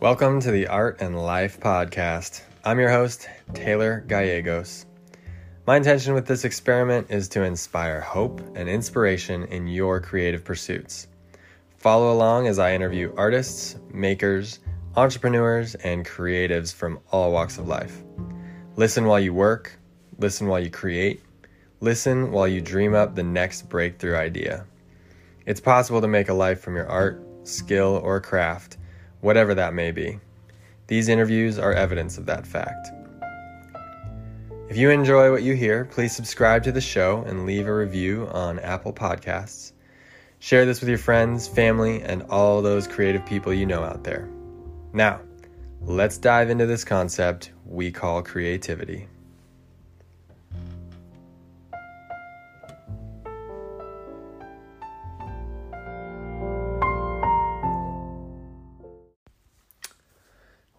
Welcome to the Art and Life Podcast. I'm your host, Taylor Gallegos. My intention with this experiment is to inspire hope and inspiration in your creative pursuits. Follow along as I interview artists, makers, entrepreneurs, and creatives from all walks of life. Listen while you work, listen while you create, listen while you dream up the next breakthrough idea. It's possible to make a life from your art, skill, or craft whatever that may be. These interviews are evidence of that fact. If you enjoy what you hear, please subscribe to the show and leave a review on Apple Podcasts. Share this with your friends, family, and all those creative people you know out there. Now, let's dive into this concept we call creativity.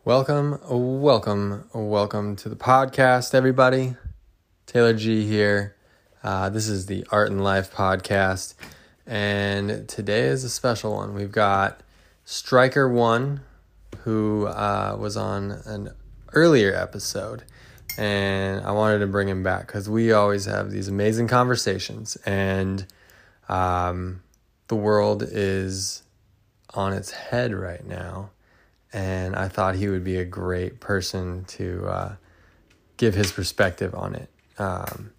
Welcome, welcome, welcome to the podcast, everybody. Taylor G here. Uh, this is the Art and Life podcast, and today is a special one. We've got Stryker One, who uh, was on an earlier episode, and I wanted to bring him back because we always have these amazing conversations, and um, the world is on its head right now and I thought he would be a great person to uh, give his perspective on it. Um,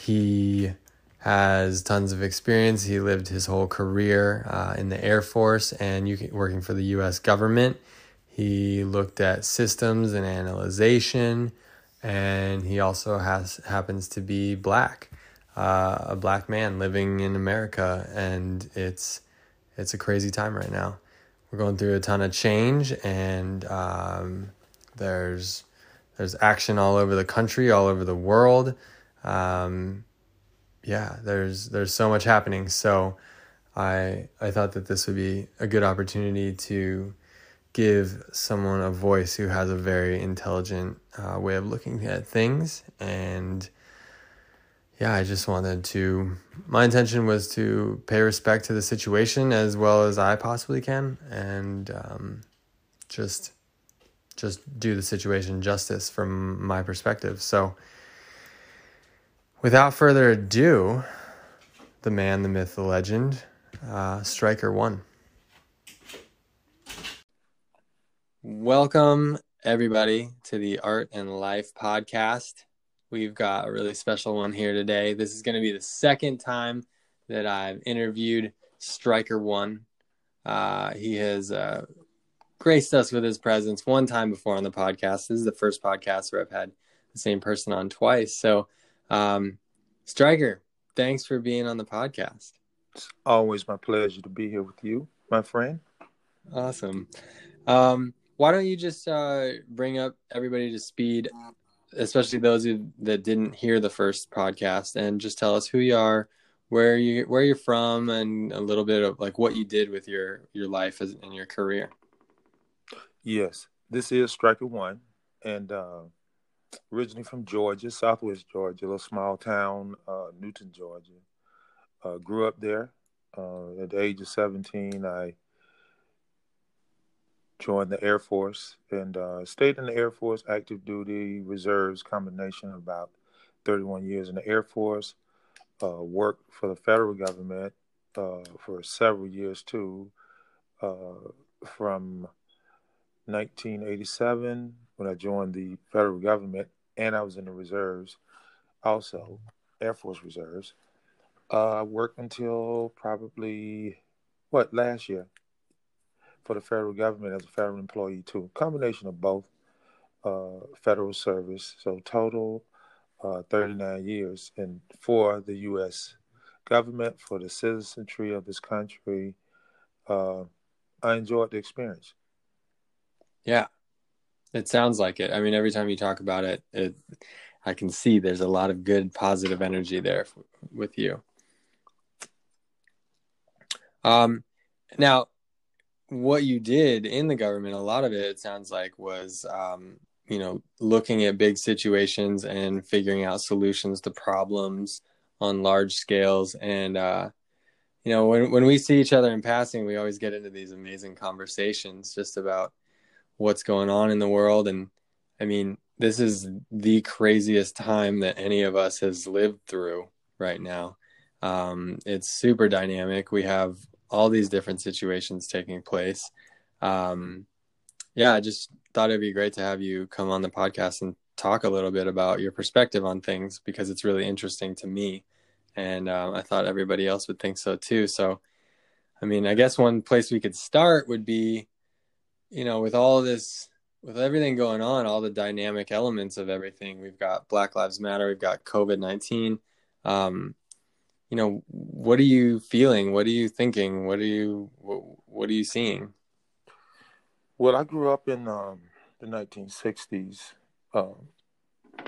he has tons of experience. He lived his whole career uh, in the Air Force and working for the U.S. government. He looked at systems and analyzation, and he also has happens to be black, uh, a black man living in America, and it's it's a crazy time right now we're going through a ton of change and um, there's there's action all over the country all over the world. Um, yeah there's there's so much happening. So i i thought that this would be a good opportunity to give someone a voice who has a very intelligent uh, way of looking at things and yeah, I just wanted to. My intention was to pay respect to the situation as well as I possibly can, and um, just just do the situation justice from my perspective. So, without further ado, the man, the myth, the legend, uh, Stryker One. Welcome, everybody, to the Art and Life podcast. We've got a really special one here today. This is going to be the second time that I've interviewed Stryker One. Uh, he has uh, graced us with his presence one time before on the podcast. This is the first podcast where I've had the same person on twice. So, um, Stryker, thanks for being on the podcast. It's always my pleasure to be here with you, my friend. Awesome. Um, why don't you just uh, bring up everybody to speed especially those who, that didn't hear the first podcast, and just tell us who you are, where you where you're from, and a little bit of like what you did with your your life as, and your career. Yes, this is Stryker One, and uh, originally from Georgia, Southwest Georgia, a little small town, uh, Newton, Georgia. Uh, grew up there. Uh, at the age of 17, I joined the Air Force and uh, stayed in the Air Force, active duty, reserves combination about 31 years in the Air Force. Uh, worked for the federal government uh, for several years too, uh, from 1987 when I joined the federal government, and I was in the reserves, also Air Force reserves. Uh, I worked until probably what last year, for the federal government as a federal employee too. Combination of both uh, federal service. So total uh, 39 years, and for the U.S. government, for the citizenry of this country, uh, I enjoyed the experience. Yeah, it sounds like it. I mean, every time you talk about it, it I can see there's a lot of good, positive energy there f- with you. Um, now what you did in the government, a lot of it, it sounds like, was um, you know looking at big situations and figuring out solutions to problems on large scales. And uh, you know, when when we see each other in passing, we always get into these amazing conversations just about what's going on in the world. And I mean, this is the craziest time that any of us has lived through right now. Um, it's super dynamic. We have all these different situations taking place. Um, yeah, I just thought it'd be great to have you come on the podcast and talk a little bit about your perspective on things because it's really interesting to me. And um, I thought everybody else would think so too. So, I mean, I guess one place we could start would be, you know, with all this, with everything going on, all the dynamic elements of everything. We've got Black Lives Matter, we've got COVID 19. Um, you know, what are you feeling? What are you thinking? What are you, what, what are you seeing? Well, I grew up in um, the 1960s, um,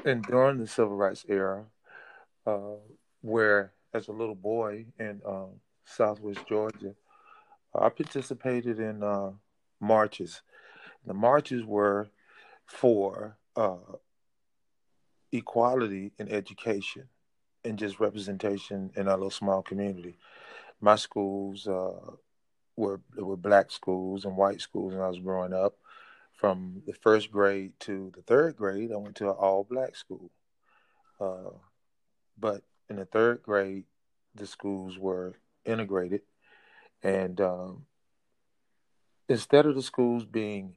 and during the civil rights era, uh, where as a little boy in um, Southwest Georgia, I participated in uh, marches. The marches were for uh, equality in education and just representation in our little small community. My schools uh, were were black schools and white schools when I was growing up. From the first grade to the third grade, I went to an all black school. Uh, but in the third grade, the schools were integrated, and um, instead of the schools being,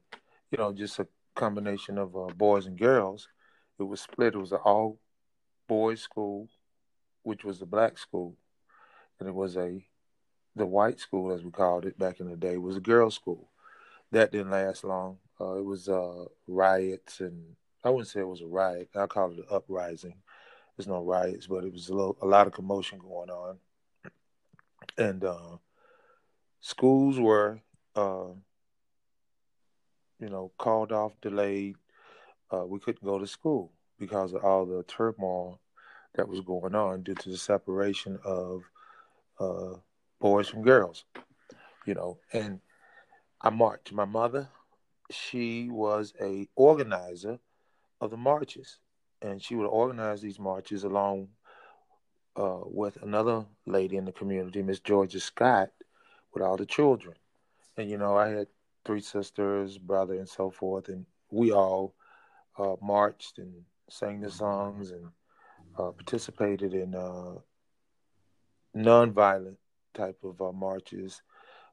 you know, just a combination of uh, boys and girls, it was split. It was an all boys school, which was a black school, and it was a the white school, as we called it back in the day, was a girls' school. That didn't last long. Uh, it was uh, riots, and I wouldn't say it was a riot. I call it an uprising. There's no riots, but it was a, little, a lot of commotion going on, and uh, schools were, uh, you know, called off, delayed. Uh, we couldn't go to school because of all the turmoil that was going on due to the separation of uh, boys from girls, you know. And I marched. My mother, she was a organizer of the marches, and she would organize these marches along uh, with another lady in the community, Miss Georgia Scott, with all the children. And you know, I had three sisters, brother, and so forth, and we all uh, marched and sang the songs and uh, participated in uh, nonviolent type of uh, marches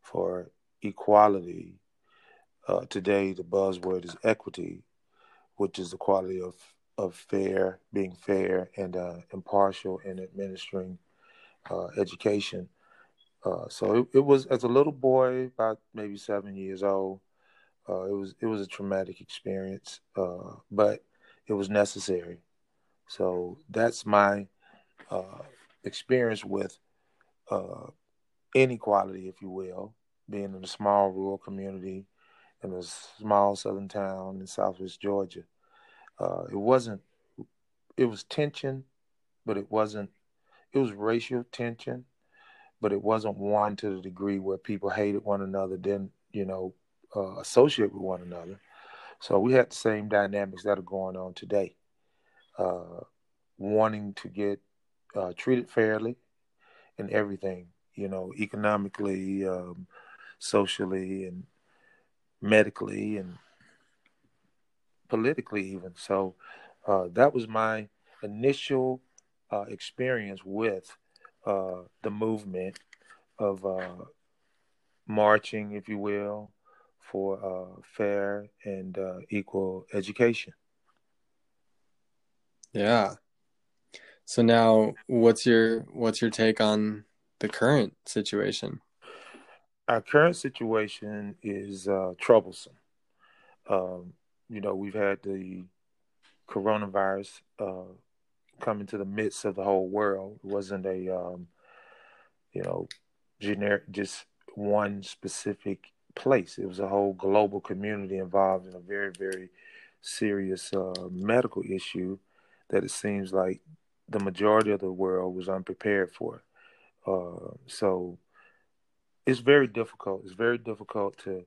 for equality. Uh, today, the buzzword is equity, which is the quality of of fair, being fair and uh, impartial in administering uh, education. Uh, so it, it, was as a little boy, about maybe seven years old. It was it was a traumatic experience, but it was necessary. So that's my experience with uh, inequality, if you will, being in a small rural community in a small southern town in southwest Georgia. Uh, it wasn't, it was tension, but it wasn't, it was racial tension, but it wasn't one to the degree where people hated one another, didn't, you know, uh, associate with one another. So we had the same dynamics that are going on today. Uh, wanting to get uh, treated fairly in everything, you know, economically, um, socially, and medically, and politically, even. So uh, that was my initial uh, experience with uh, the movement of uh, marching, if you will, for uh, fair and uh, equal education. Yeah. So now, what's your what's your take on the current situation? Our current situation is uh, troublesome. Um, you know, we've had the coronavirus uh, come into the midst of the whole world. It wasn't a, um, you know, generic, just one specific place. It was a whole global community involved in a very, very serious uh, medical issue that it seems like the majority of the world was unprepared for. Uh, so it's very difficult. It's very difficult to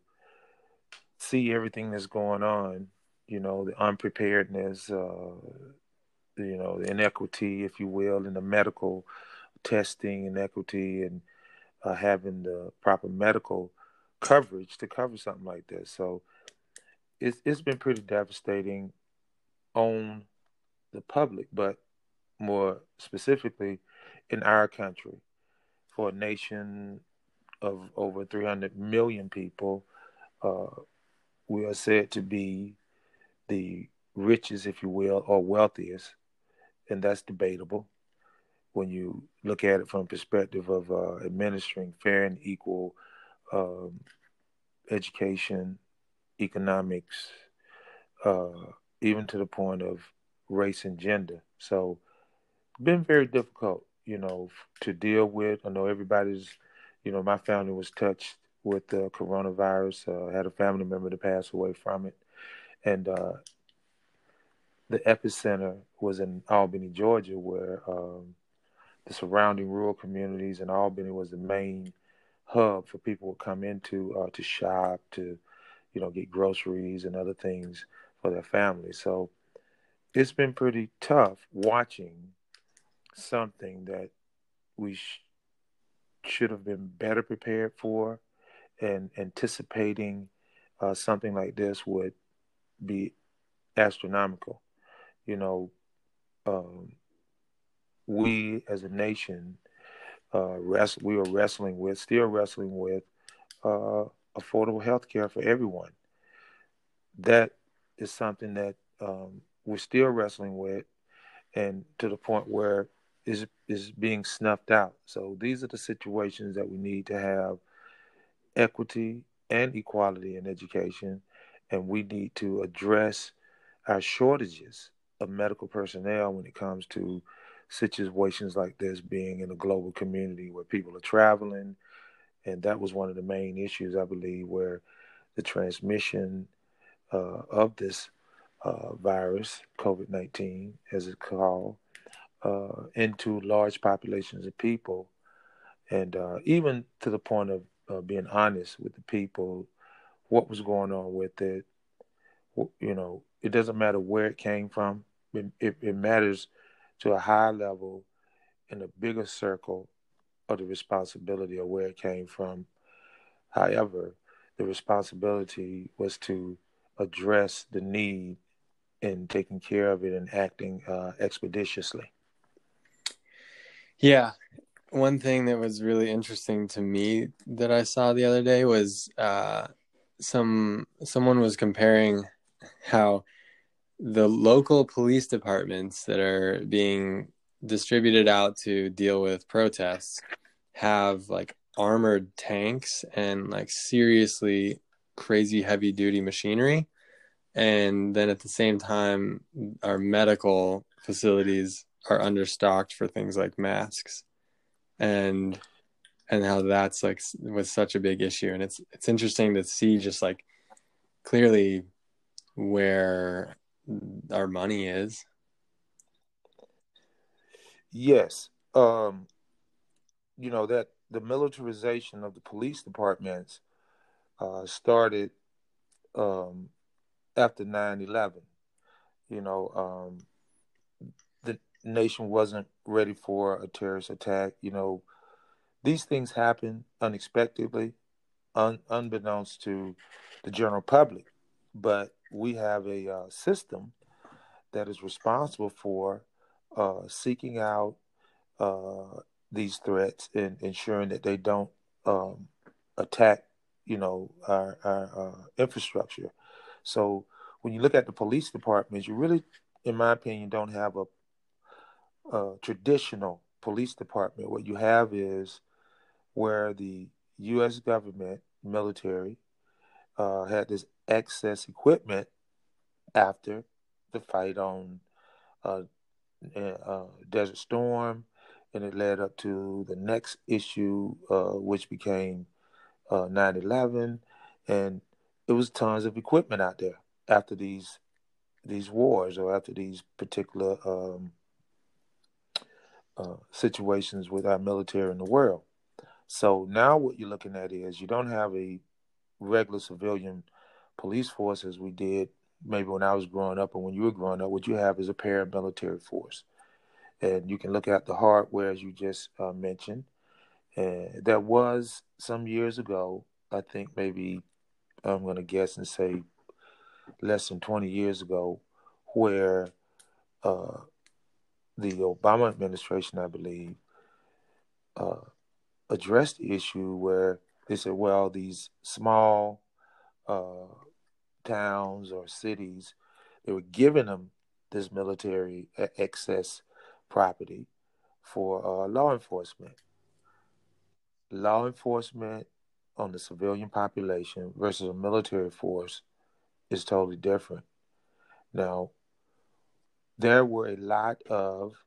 see everything that's going on. You know, the unpreparedness, uh, you know, the inequity, if you will, in the medical testing inequity and uh, having the proper medical coverage to cover something like this. So it's it's been pretty devastating on the public, but more specifically in our country, for a nation of over 300 million people, uh, we are said to be the richest, if you will, or wealthiest, and that's debatable. When you look at it from perspective of uh, administering fair and equal um, education, economics, uh, even to the point of race and gender. So, been very difficult, you know, to deal with. I know everybody's, you know, my family was touched with the coronavirus. Uh, had a family member to pass away from it, and uh, the epicenter was in Albany, Georgia, where um, the surrounding rural communities and Albany was the main hub for people to come into uh, to shop, to you know get groceries and other things for their families. So it's been pretty tough watching something that we sh- should have been better prepared for and anticipating uh, something like this would be astronomical. You know, um, we as a nation, uh, rest, we are wrestling with, still wrestling with uh, affordable health care for everyone. That is something that um, we're still wrestling with, and to the point where is is being snuffed out. So these are the situations that we need to have equity and equality in education, and we need to address our shortages of medical personnel when it comes to situations like this being in a global community where people are traveling and that was one of the main issues i believe where the transmission uh, of this uh, virus covid-19 as it's called uh, into large populations of people and uh, even to the point of being honest with the people what was going on with it you know it doesn't matter where it came from it, it, it matters to a high level in a bigger circle of the responsibility of where it came from. However, the responsibility was to address the need in taking care of it and acting uh, expeditiously. Yeah. One thing that was really interesting to me that I saw the other day was uh, some someone was comparing how the local police departments that are being distributed out to deal with protests have like armored tanks and like seriously crazy heavy duty machinery and then at the same time our medical facilities are understocked for things like masks and and how that's like was such a big issue and it's it's interesting to see just like clearly where our money is. Yes. Um, you know, that the militarization of the police departments uh, started um, after 9 11. You know, um, the nation wasn't ready for a terrorist attack. You know, these things happen unexpectedly, un- unbeknownst to the general public. But we have a uh, system that is responsible for uh, seeking out uh, these threats and ensuring that they don't um, attack, you know, our, our uh, infrastructure. So when you look at the police departments, you really, in my opinion, don't have a, a traditional police department. What you have is where the U.S. government, military, uh, had this excess equipment after the fight on uh, uh, Desert Storm, and it led up to the next issue, uh, which became uh, 9 11. And it was tons of equipment out there after these these wars or after these particular um, uh, situations with our military in the world. So now what you're looking at is you don't have a regular civilian police force as we did maybe when I was growing up and when you were growing up, what you have is a paramilitary force. And you can look at the hardware as you just uh, mentioned. And that was some years ago, I think maybe I'm going to guess and say less than 20 years ago, where uh, the Obama administration, I believe, uh, addressed the issue where they said, well, these small uh, towns or cities, they were giving them this military excess property for uh, law enforcement. Law enforcement on the civilian population versus a military force is totally different. Now, there were a lot of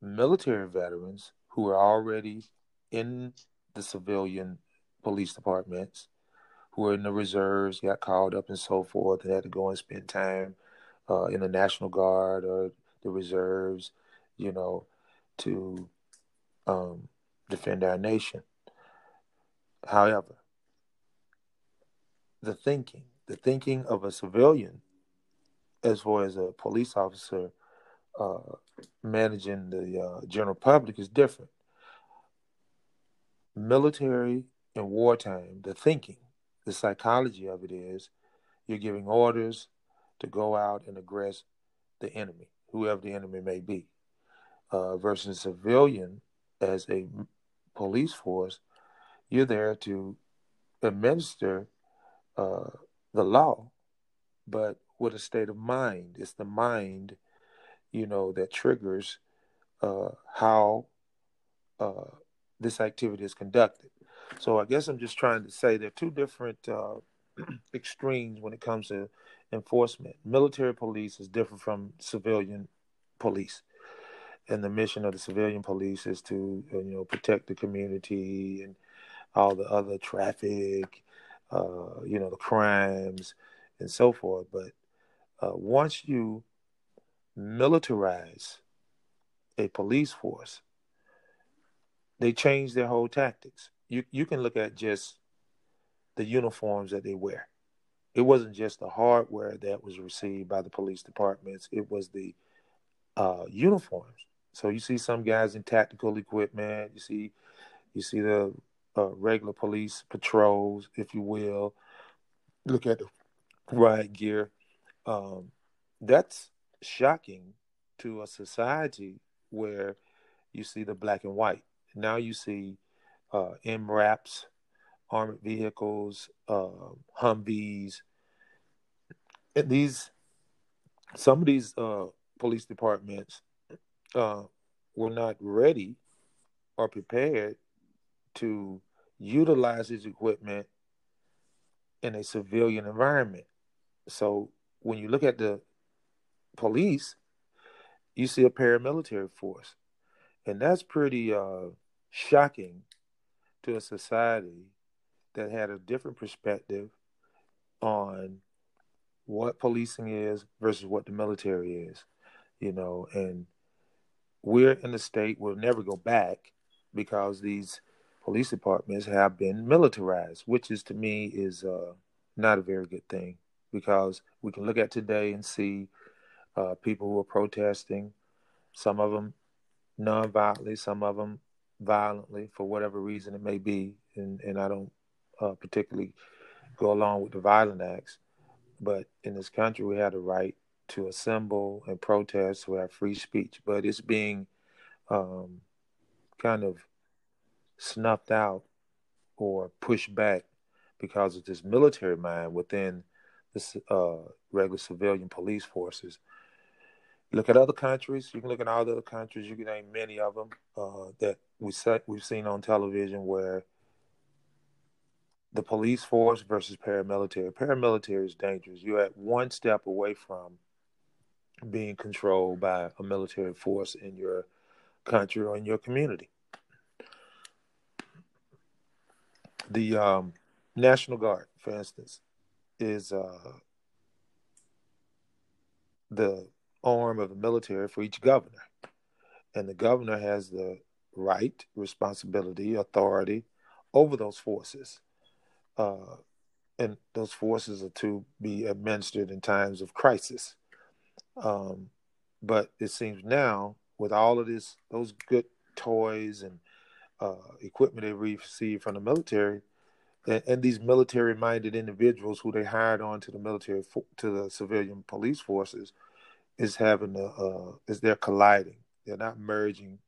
military veterans who were already in the civilian police departments, who were in the reserves, got called up and so forth, and had to go and spend time uh, in the National Guard or the reserves, you know, to um, defend our nation. However, the thinking, the thinking of a civilian, as far as a police officer uh, managing the uh, general public, is different. Military in wartime, the thinking, the psychology of it is you're giving orders to go out and aggress the enemy, whoever the enemy may be, uh, versus a civilian as a police force, you're there to administer uh, the law, but with a state of mind. It's the mind, you know, that triggers uh, how uh, this activity is conducted. So I guess I'm just trying to say there are two different uh, extremes when it comes to enforcement. Military police is different from civilian police, and the mission of the civilian police is to you know protect the community and all the other traffic, uh, you know, the crimes and so forth. But uh, once you militarize a police force, they change their whole tactics. You you can look at just the uniforms that they wear. It wasn't just the hardware that was received by the police departments; it was the uh, uniforms. So you see some guys in tactical equipment. You see, you see the uh, regular police patrols, if you will. Look at the riot gear. Um, that's shocking to a society where you see the black and white. Now you see uh, MRAPs, armored vehicles, uh, Humvees. And these, some of these uh, police departments uh, were not ready or prepared to utilize his equipment in a civilian environment. So when you look at the police, you see a paramilitary force. And that's pretty uh, shocking to a society that had a different perspective on what policing is versus what the military is, you know, and we're in the state we'll never go back because these police departments have been militarized, which is to me is uh, not a very good thing because we can look at today and see uh, people who are protesting, some of them non-violently, some of them violently for whatever reason it may be, and and I don't uh, particularly go along with the violent acts, but in this country we have the right to assemble and protest. We have free speech, but it's being um, kind of snuffed out or pushed back because of this military mind within this uh, regular civilian police forces. Look at other countries. You can look at all the other countries. You can name many of them uh, that we set, we've seen on television where the police force versus paramilitary. Paramilitary is dangerous. You're at one step away from being controlled by a military force in your country or in your community. The um, National Guard, for instance, is uh, the arm of the military for each governor. And the governor has the right, responsibility, authority over those forces. Uh, and those forces are to be administered in times of crisis. Um, but it seems now, with all of this, those good toys and uh, equipment they receive from the military, and, and these military-minded individuals who they hired on to the military to the civilian police forces is having a uh, is they're colliding. They're not merging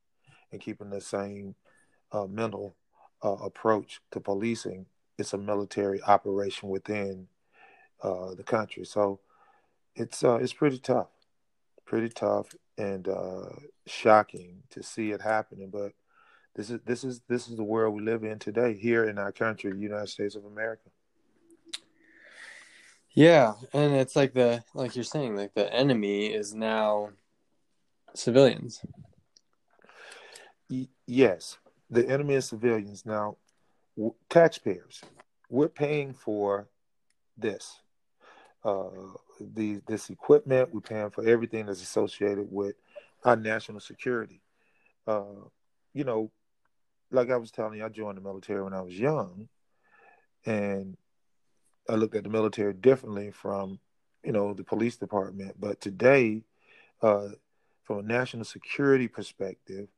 and keeping the same uh, mental uh, approach to policing. It's a military operation within uh, the country, so it's uh, it's pretty tough, pretty tough and shocking to see it happening. But this is this is this is the world we live in today here in our country, United States of America. Yeah, and it's like the like you're saying, like the enemy is now civilians. Y- yes, the enemy is civilians. Now, w- taxpayers, we're paying for this, uh, the this equipment. We're paying for everything that's associated with our national security. Uh, you know, like I was telling you, I joined the military when I was young, and I looked at the military differently from, you know, the police department. But today, uh, from a national security perspective,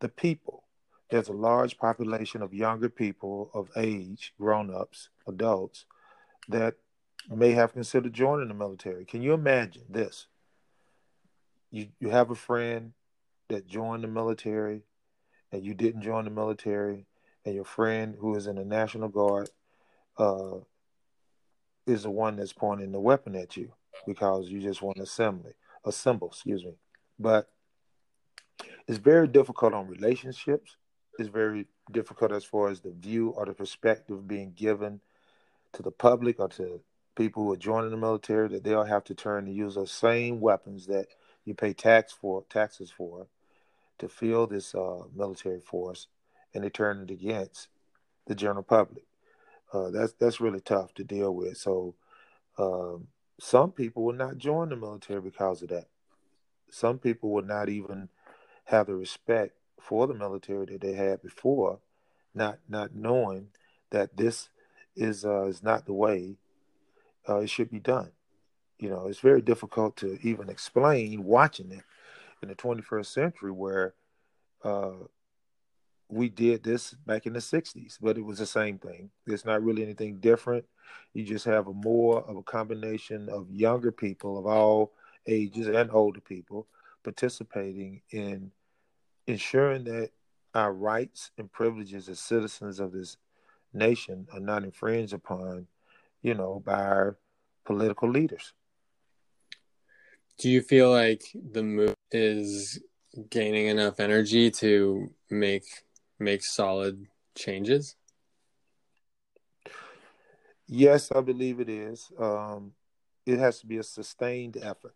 the people, there's a large population of younger people of age, grown ups, adults, that may have considered joining the military. Can you imagine this? You, you have a friend that joined the military and you didn't join the military, and your friend who is in the National Guard uh, is the one that's pointing the weapon at you because you just want assembly, assemble, excuse me. But it's very difficult on relationships. It's very difficult as far as the view or the perspective being given to the public or to people who are joining the military that they'll have to turn to use those same weapons that you pay tax for taxes for to fill this uh, military force, and they turn it against the general public. Uh, that's that's really tough to deal with. So um, some people will not join the military because of that. Some people will not even have the respect for the military that they had before, not not knowing that this is uh, is not the way uh, it should be done. You know, it's very difficult to even explain watching it in the 21st century where uh, we did this back in the 60s, but it was the same thing. It's not really anything different. You just have a more of a combination of younger people of all ages and older people participating in ensuring that our rights and privileges as citizens of this nation are not infringed upon, you know, by our political leaders. Do you feel like the move is gaining enough energy to make make solid changes? Yes, I believe it is. Um, it has to be a sustained effort,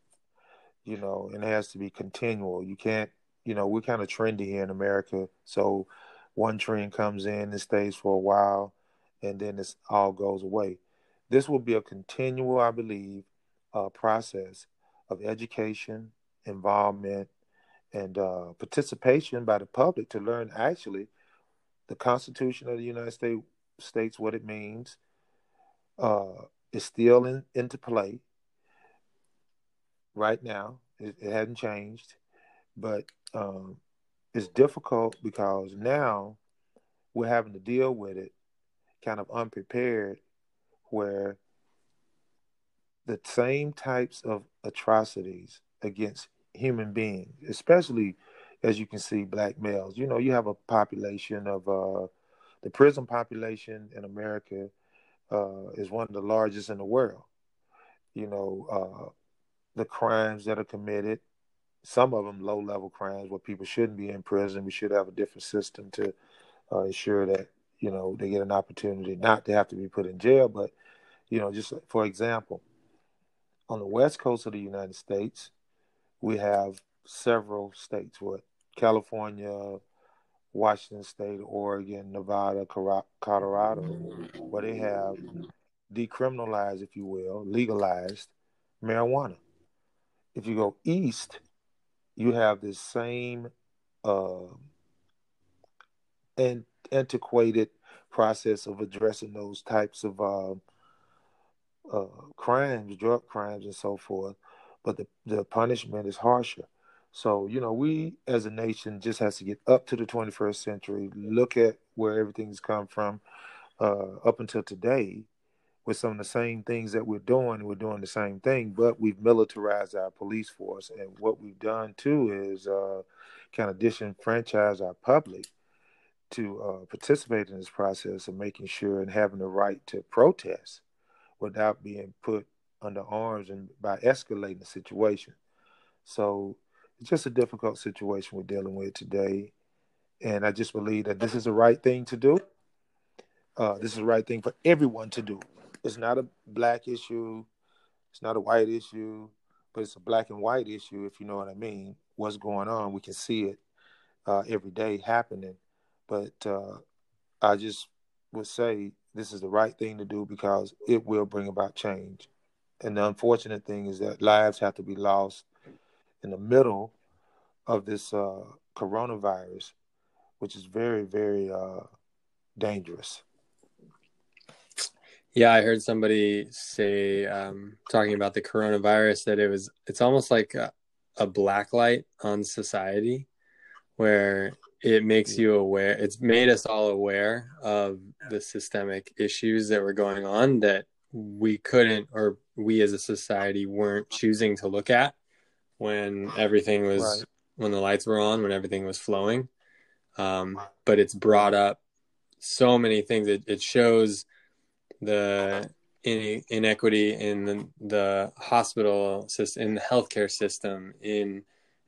you know, and it has to be continual. You can't, you know, we're kind of trendy here in America. So one trend comes in and stays for a while, and then this all goes away. This will be a continual, I believe, uh, process of education, involvement, and uh, participation by the public to learn actually the Constitution of the United States states what it means. Uh, is still in, into play right now. It, it hadn't changed, but um, it's difficult because now we're having to deal with it kind of unprepared, where the same types of atrocities against human beings, especially as you can see, black males. You know, you have a population of uh, the prison population in America uh, is one of the largest in the world. You know, uh, the crimes that are committed, some of them low level crimes where people shouldn't be in prison. We should have a different system to uh, ensure that you know they get an opportunity not to have to be put in jail, but you know, just for example, on the west coast of the United States, we have several states, what California, Washington State, Oregon, Nevada, Colorado, where they have decriminalized, if you will, legalized marijuana. If you go east, you have this same uh, and antiquated process of addressing those types of uh, uh, crimes, drug crimes, and so forth but the, the punishment is harsher. So, you know, we as a nation just has to get up to the 21st century, look at where everything's come from, uh, up until today with some of the same things that we're doing. We're doing the same thing, but we've militarized our police force. And what we've done too is uh, kind of disenfranchise our public to uh, participate in this process of making sure and having the right to protest without being put under arms and by escalating the situation. So it's just a difficult situation we're dealing with today. And I just believe that this is the right thing to do. Uh, this is the right thing for everyone to do. It's not a black issue. It's not a white issue, but it's a black and white issue, if you know what I mean. What's going on? We can see it uh, every day happening. But uh, I just would say this is the right thing to do because it will bring about change. And the unfortunate thing is that lives have to be lost in the middle of this uh, coronavirus, which is very, very uh, dangerous. Yeah, I heard somebody say, um, talking about the coronavirus, that it was, it's almost like a, a black light on society where it makes you aware, it's made us all aware of the systemic issues that were going on that we couldn't, or we as a society weren't choosing to look at when everything was, right. when the lights were on, when everything was flowing. Um, but it's brought up so many things. It, it shows, the inequity in the, the hospital system, in the healthcare system, in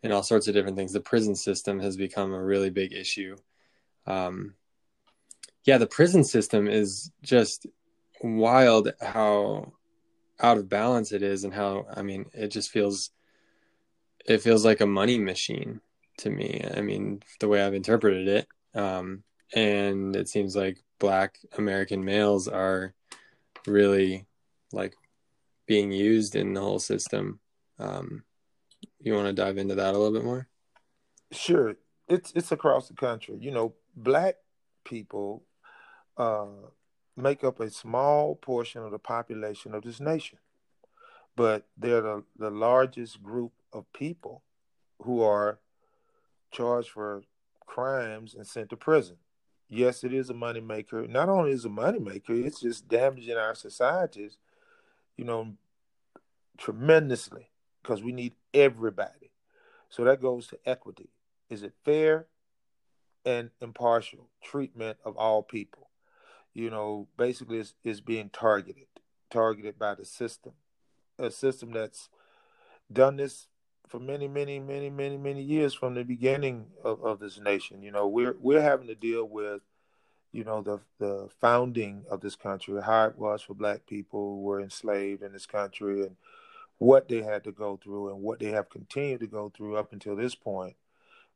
in all sorts of different things. The prison system has become a really big issue. Um, yeah, the prison system is just wild how out of balance it is, and how I mean, it just feels it feels like a money machine to me. I mean, the way I've interpreted it, um, and it seems like Black American males are really like being used in the whole system. Um, you want to dive into that a little bit more? Sure. It's it's across the country. You know, black people uh, make up a small portion of the population of this nation, but they're the, the largest group of people who are charged for crimes and sent to prison yes, it is a moneymaker. Not only is it a moneymaker, it's just damaging our societies, you know, tremendously because we need everybody. So that goes to equity. Is it fair and impartial treatment of all people? You know, basically, it's, it's being targeted, targeted by the system, a system that's done this for many, many, many, many, many years from the beginning of, of this nation. You know, we're we're having to deal with, you know, the the founding of this country, how it was for black people who were enslaved in this country and what they had to go through and what they have continued to go through up until this point,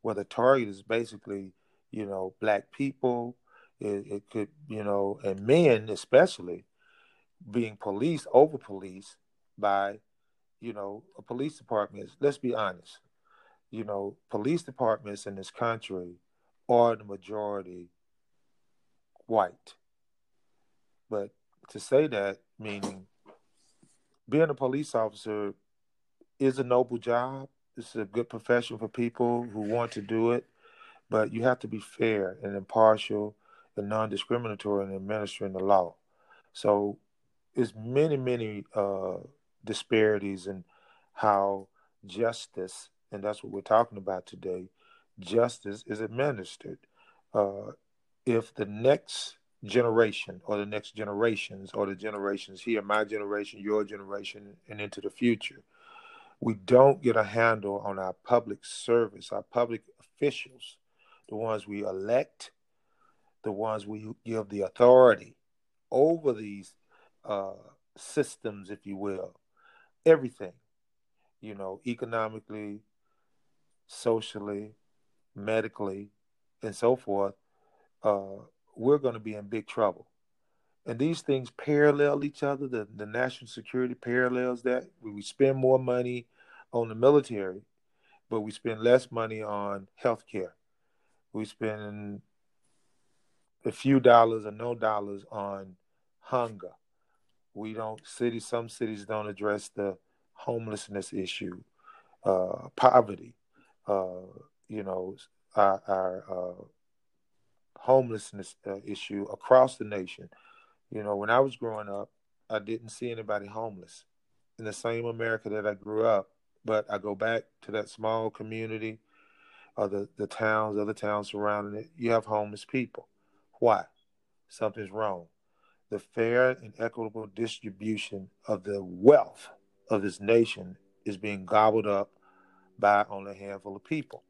where the target is basically, you know, black people. It, it could, you know, and men especially being policed over police by you know, a police department, let's be honest, you know, police departments in this country are the majority white. But to say that, meaning being a police officer is a noble job. It's a good profession for people who want to do it, but you have to be fair and impartial and non-discriminatory in administering the law. So, it's many, many uh, disparities in how justice, and that's what we're talking about today, justice is administered. Uh, if the next generation or the next generations or the generations here, my generation, your generation, and into the future, we don't get a handle on our public service, our public officials, the ones we elect, the ones we give the authority over these uh, systems, if you will, everything, you know, economically, socially, medically, and so forth, uh, we're going to be in big trouble. And these things parallel each other. The, the national security parallels that. We spend more money on the military, but we spend less money on health care. We spend a few dollars or no dollars on hunger we don't cities some cities don't address the homelessness issue uh, poverty uh, you know our, our uh, homelessness uh, issue across the nation You know, when I was growing up, I didn't see anybody homeless in the same America that I grew up. But I go back to that small community or the, the towns, other towns surrounding it, you have homeless people. Why? Something's wrong. The fair and equitable distribution of the wealth of this nation is being gobbled up by only a handful of people.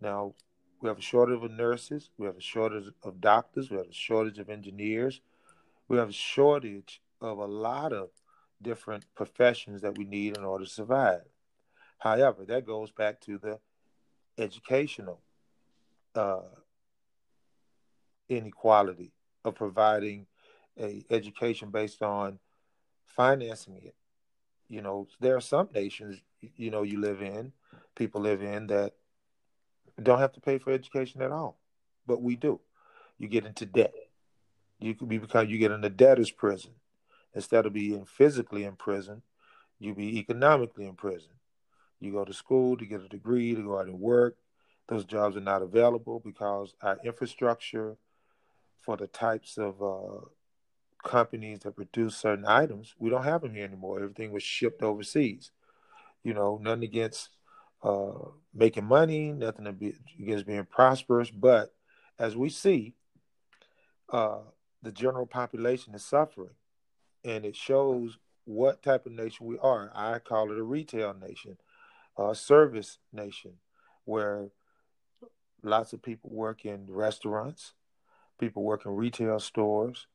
Now, we have a shortage of nurses, we have a shortage of doctors, we have a shortage of engineers, we have a shortage of a lot of different professions that we need in order to survive. However, that goes back to the educational uh, inequality of providing a education based on financing it. You know, there are some nations, you know, you live in, people live in that don't have to pay for education at all, but we do. You get into debt. You could be because you get in debtor's prison instead of being physically in prison. You be economically in prison. You go to school to get a degree to go out and work. Those jobs are not available because our infrastructure for the types of uh, companies that produce certain items, we don't have them here anymore. Everything was shipped overseas. You know, nothing against uh, making money, nothing against being prosperous, but as we see, uh, the general population is suffering, and it shows what type of nation we are. I call it a retail nation, a service nation, where lots of people work in restaurants, people work in retail stores.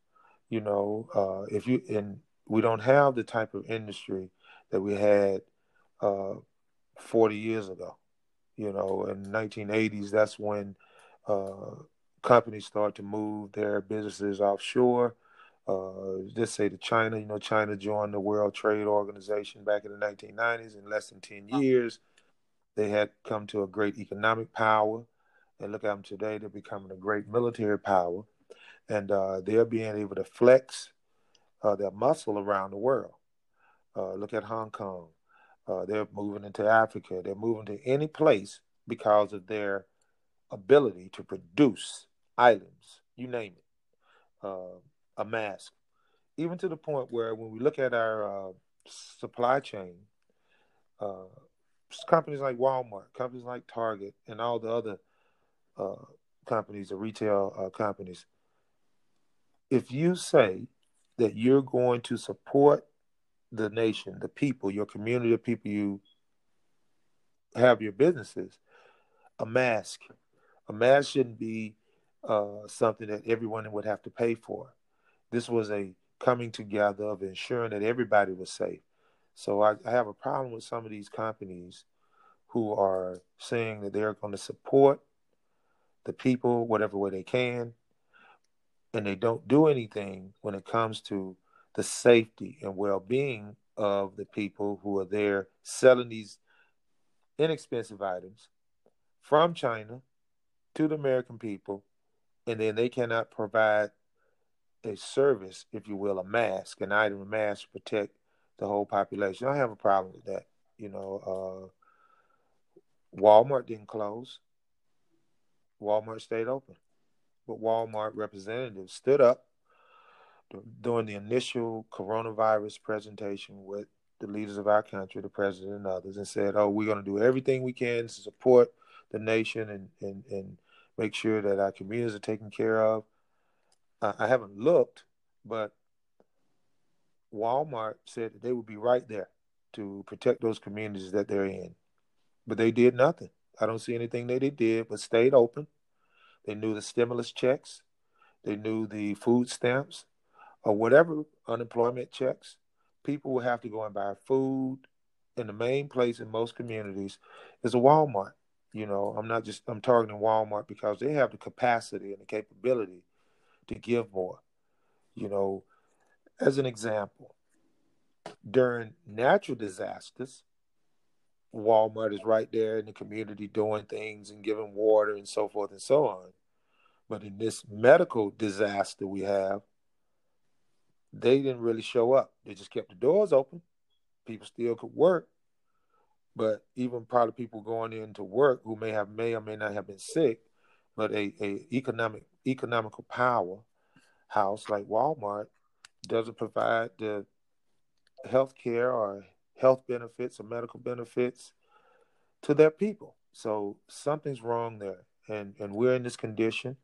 You know, uh, if you and we don't have the type of industry that we had uh, 40 years ago. You know, in 1980s, that's when uh, companies start to move their businesses offshore. Uh, let's say to China. You know, China joined the World Trade Organization back in the 1990s. In less than 10 years, they had come to a great economic power. And look at them today; they're becoming a great military power, and uh, they're being able to flex uh, their muscle around the world. Uh, look at Hong Kong. Uh, they're moving into Africa. They're moving to any place because of their ability to produce items, you name it, uh, a mask. Even to the point where when we look at our uh, supply chain, uh, companies like Walmart, companies like Target, and all the other uh, companies, the retail uh, companies, if you say that you're going to support the nation, the people, your community of people you have your businesses, a mask. A mask shouldn't be uh, something that everyone would have to pay for. This was a coming together of ensuring that everybody was safe. So I, I have a problem with some of these companies who are saying that they're going to support the people whatever way they can, and they don't do anything when it comes to the safety and well-being of the people who are there selling these inexpensive items from China to the American people, and then they cannot provide a service, if you will, a mask, an item, a mask to protect the whole population. I have a problem with that. You know, uh, Walmart didn't close. Walmart stayed open, but Walmart representatives stood up during the initial coronavirus presentation with the leaders of our country, the president and others, and said, "Oh, we're going to do everything we can to support the nation and and and make sure that our communities are taken care of." Uh, I haven't looked, but Walmart said that they would be right there to protect those communities that they're in, but they did nothing. I don't see anything that they did, but stayed open. They knew the stimulus checks, they knew the food stamps, or whatever unemployment checks, people will have to go and buy food. And the main place in most communities is a Walmart. You know, I'm not just I'm targeting Walmart because they have the capacity and the capability to give more. You know, as an example, during natural disasters, Walmart is right there in the community doing things and giving water and so forth and so on. But in this medical disaster we have, they didn't really show up. They just kept the doors open. People still could work, but even probably people going in to work who may have may or may not have been sick, but a, a economic economical power house like Walmart doesn't provide the health care or health benefits or medical benefits to their people. So something's wrong there. And and we're in this condition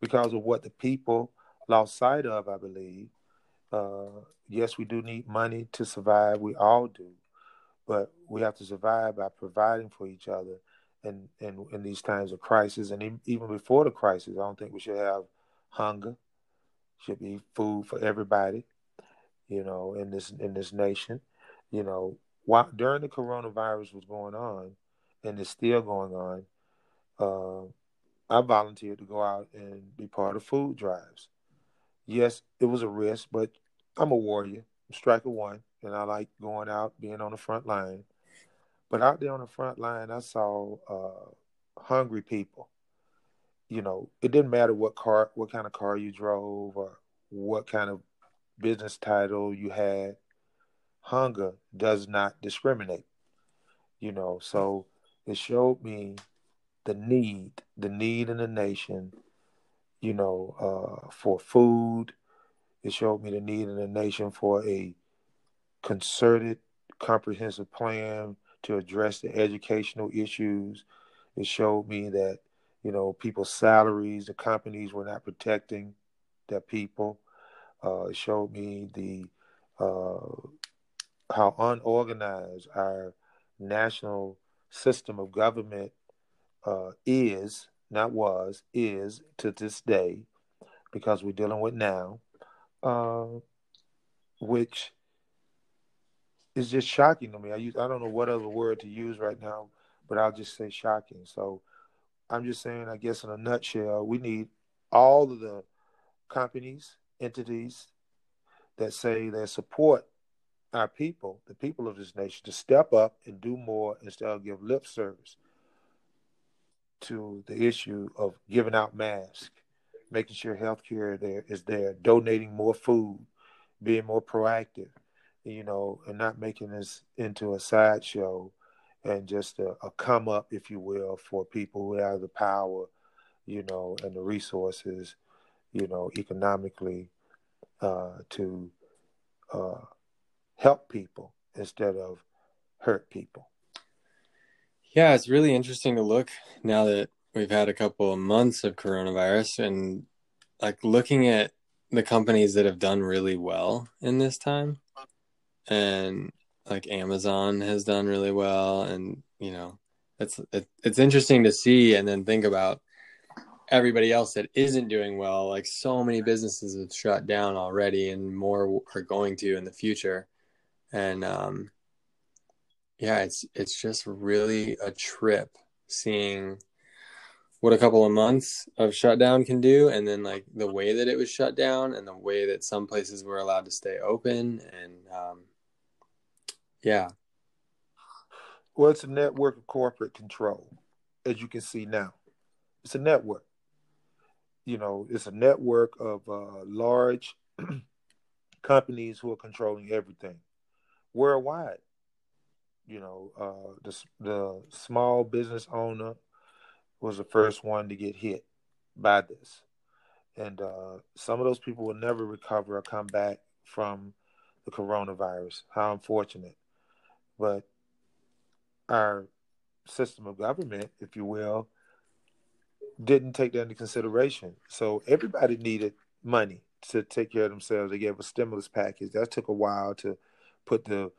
because of what the people lost sight of, I believe. Uh, yes, we do need money to survive. We all do. But we have to survive by providing for each other and in, in, in these times of crisis. And even before the crisis, I don't think we should have hunger. Should be food for everybody, you know, in this in this nation. You know, while during the coronavirus was going on, and it's still going on, uh, I volunteered to go out and be part of food drives. Yes, it was a risk, but I'm a warrior. I'm Stryker One, and I like going out, being on the front line. But out there on the front line, I saw uh, hungry people. You know, it didn't matter what car, what kind of car you drove, or what kind of business title you had. Hunger does not discriminate. You know, so it showed me the need, the need in the nation, you know, uh, for food. It showed me the need in the nation for a concerted, comprehensive plan to address the educational issues. It showed me that, you know, people's salaries, the companies were not protecting their people. Uh, it showed me the uh, how unorganized our national system of government uh, is, not was, is to this day, because we're dealing with now, uh, which is just shocking to me. I use I don't know what other word to use right now, but I'll just say shocking. So I'm just saying, I guess in a nutshell, we need all of the companies, entities that say they support our people, the people of this nation, to step up and do more instead of give lip service to the issue of giving out masks, making sure healthcare there is there, donating more food, being more proactive, you know, and not making this into a sideshow and just a, a come up, if you will, for people who have the power, you know, and the resources, you know, economically uh, to uh, help people instead of hurt people. Yeah, it's really interesting to look now that we've had a couple of months of coronavirus and like looking at the companies that have done really well in this time. And like Amazon has done really well and you know, it's it, it's interesting to see and then think about everybody else that isn't doing well. Like so many businesses have shut down already and more are going to in the future and um, yeah, it's it's just really a trip seeing what a couple of months of shutdown can do, and then like the way that it was shut down, and the way that some places were allowed to stay open, and um, yeah. Well, it's a network of corporate control, as you can see now. It's a network. You know, it's a network of uh, large companies who are controlling everything worldwide. You know, uh, the the small business owner was the first one to get hit by this, and uh, some of those people will never recover or come back from the coronavirus. How unfortunate! But our system of government, if you will, didn't take that into consideration. So everybody needed money to take care of themselves. They gave a stimulus package. That took a while to put the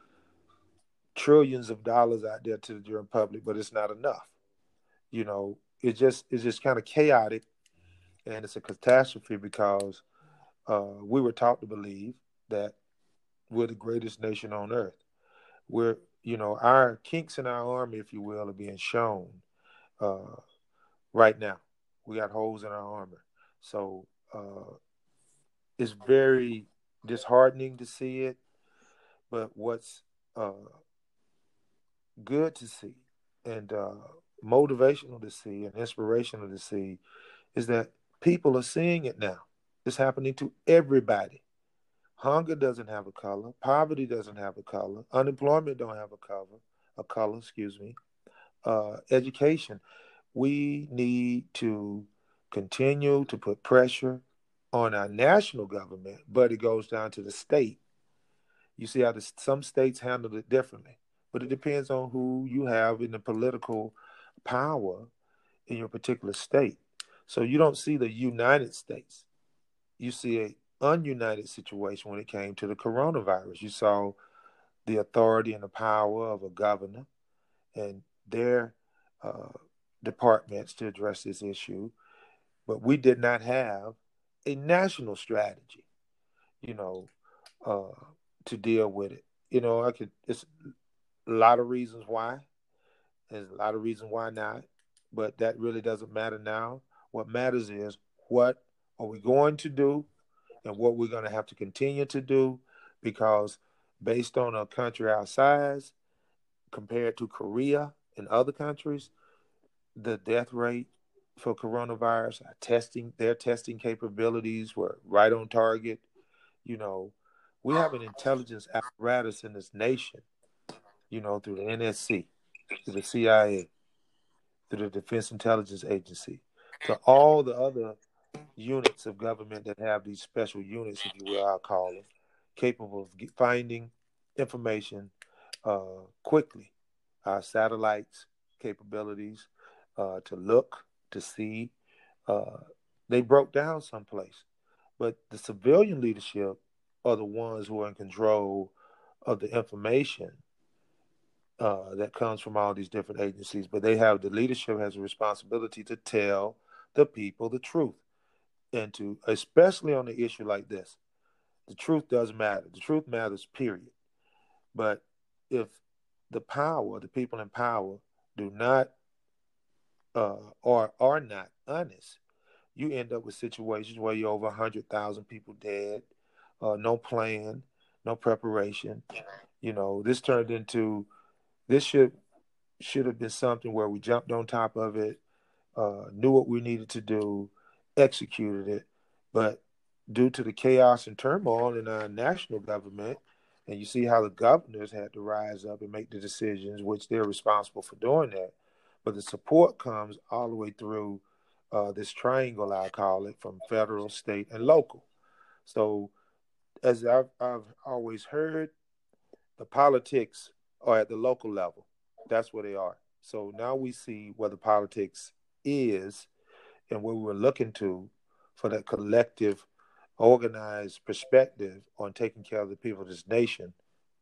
trillions of dollars out there to the general public, but it's not enough. You know, it just it's just kind of chaotic, and it's a catastrophe because uh, we were taught to believe that we're the greatest nation on earth. We're you know our kinks in our army, if you will, are being shown uh, right now. We got holes in our armor, so uh, it's very disheartening to see it but what's uh, good to see and uh, motivational to see and inspirational to see is that people are seeing it now. It's happening to everybody. Hunger doesn't have a color. Poverty doesn't have a color. Unemployment don't have a color. A color, excuse me. Uh, education. We need to continue to put pressure on our national government, but it goes down to the state. You see how the, some states handle it differently, but it depends on who you have in the political power in your particular state. So you don't see the United States. You see a ununited situation when it came to the coronavirus. You saw the authority and the power of a governor and their uh, departments to address this issue, but we did not have a national strategy, you know, uh, to deal with it. You know, I could. It's a lot of reasons why. There's a lot of reasons why not, but that really doesn't matter now. What matters is what are we going to do, and what we're going to have to continue to do, because based on a country our size, compared to Korea and other countries, the death rate for coronavirus, testing, their testing capabilities were right on target. You know, we have an intelligence apparatus in this nation, you know, through the NSC, through the CIA, through the Defense Intelligence Agency, to all the other units of government that have these special units, if you will, I'll call them, capable of finding information uh, quickly. Our satellites capabilities uh, to look, to see, uh, they broke down someplace. But the civilian leadership are the ones who are in control of the information uh, that comes from all these different agencies. But they have the leadership has a responsibility to tell the people the truth, and to especially on the issue like this, the truth does matter. The truth matters. Period. But if the power, the people in power, do not uh, or are not honest, you end up with situations where you're over 100,000 people dead, uh, no plan, no preparation. You know, this turned into this should should have been something where we jumped on top of it, uh, knew what we needed to do, executed it. But due to the chaos and turmoil in our national government, and you see how the governors had to rise up and make the decisions, which they're responsible for doing that. But the support comes all the way through uh, this triangle, I call it, from federal, state, and local. So, as I've, I've always heard, the politics are at the local level. That's where they are. So now we see where the politics is and where we're looking to for that collective organized perspective on taking care of the people of this nation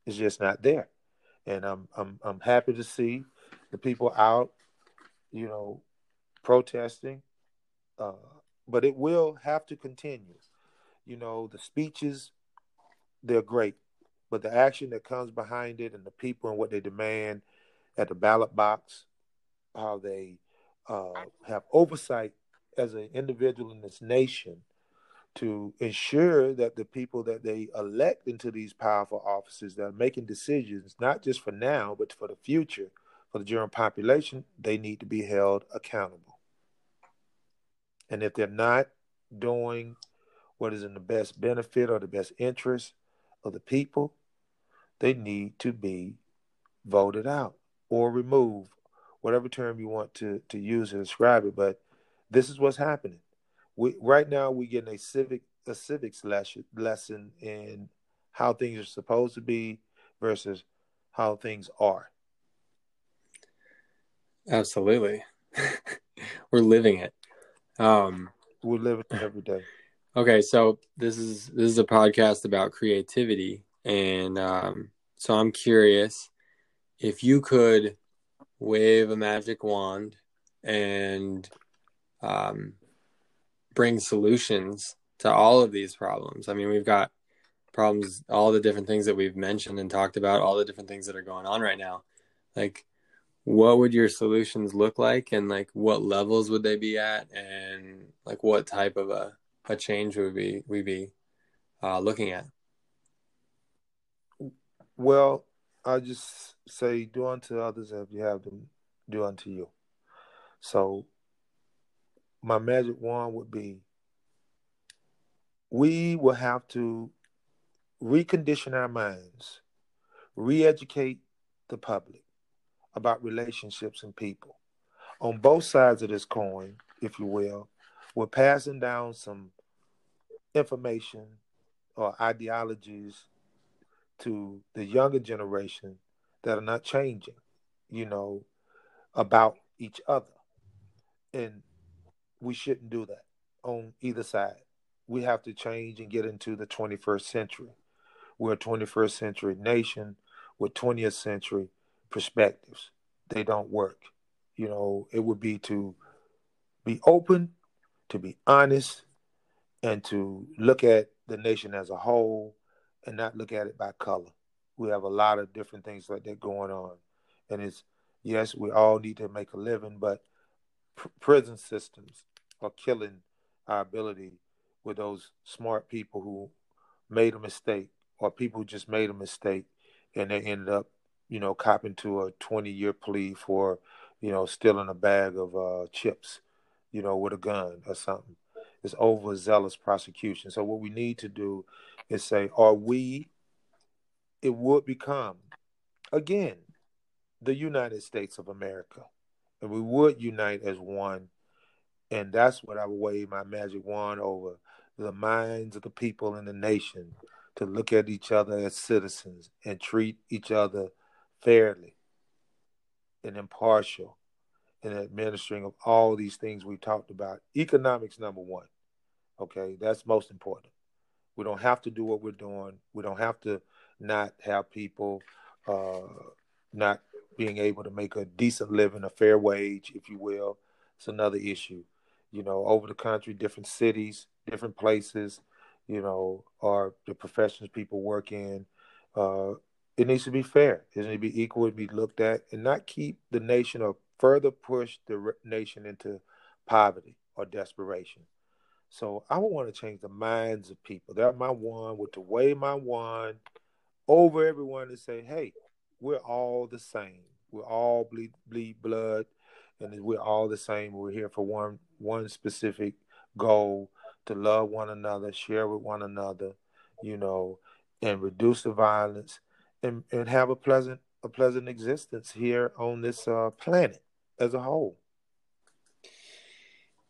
is just not there. And I'm I'm I'm happy to see the people out, you know, protesting. Uh, but it will have to continue. You know, the speeches, they're great, but the action that comes behind it and the people and what they demand at the ballot box, how they uh, have oversight as an individual in this nation to ensure that the people that they elect into these powerful offices that are making decisions, not just for now, but for the future, for the general population, they need to be held accountable. And if they're not doing what is in the best benefit or the best interest of the people, they need to be voted out or removed, whatever term you want to, to use to describe it. But this is what's happening we right now we're getting a civic a civics lesson lesson in how things are supposed to be versus how things are. Absolutely. We're living it. Um we're living it every day. Okay, so this is this is a podcast about creativity and um so I'm curious if you could wave a magic wand and um bring solutions to all of these problems. I mean, we've got problems, all the different things that we've mentioned and talked about, all the different things that are going on right now. Like, what would your solutions look like, and like, what levels would they be at, and like, what type of a, a change would we we be uh, looking at? Well, I just say, do unto others as you have them do unto you. So my magic wand would be we will have to recondition our minds, re educate the public about relationships and people. On both sides of this coin, if you will, we're passing down some information or ideologies to the younger generation that are not changing, you know, about each other. And we shouldn't do that on either side. We have to change and get into the 21st century. We're a 21st century nation with 20th century perspectives. They don't work. You know, it would be to be open, to be honest, and to look at the nation as a whole and not look at it by color. We have a lot of different things like that going on. And it's, yes, we all need to make a living, but pr- prison systems are killing our ability with those smart people who made a mistake or people who just made a mistake and they ended up, you know, copping to a 20 year plea for, you know, stealing a bag of uh, chips, you know, with a gun or something. It's overzealous prosecution. So what we need to do is say, are we, it would become, again, the United States of America. And we would unite as one. And that's what I would wave my magic wand over the minds of the people in the nation to look at each other as citizens and treat each other fairly and impartial in administering of all these things we talked about. Economics number one. Okay, that's most important. We don't have to do what we're doing. We don't have to not have people uh, not being able to make a decent living, a fair wage, if you will. It's another issue. You know, over the country, different cities, different places, you know, or the professions people work in. Uh, it needs to be fair. It needs to be equal, to be looked at, and not keep the nation or further push the nation into poverty or desperation. So I want to change the minds of people. That my one, with the way my one over everyone to say, hey, we're all the same. We're all bleed, bleed blood, and we're all the same. We're here for one one specific goal to love one another, share with one another, you know, and reduce the violence and, and have a pleasant a pleasant existence here on this uh, planet as a whole.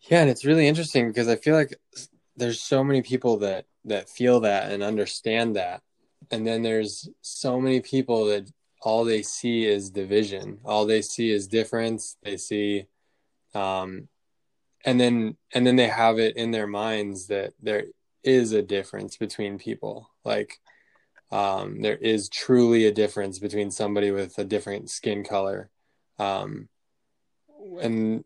Yeah, and it's really interesting because I feel like there's so many people that that feel that and understand that, and then there's so many people that all they see is division. All they see is difference. They see, um, and then and then they have it in their minds that there is a difference between people. Like, um, there is truly a difference between somebody with a different skin color, um, and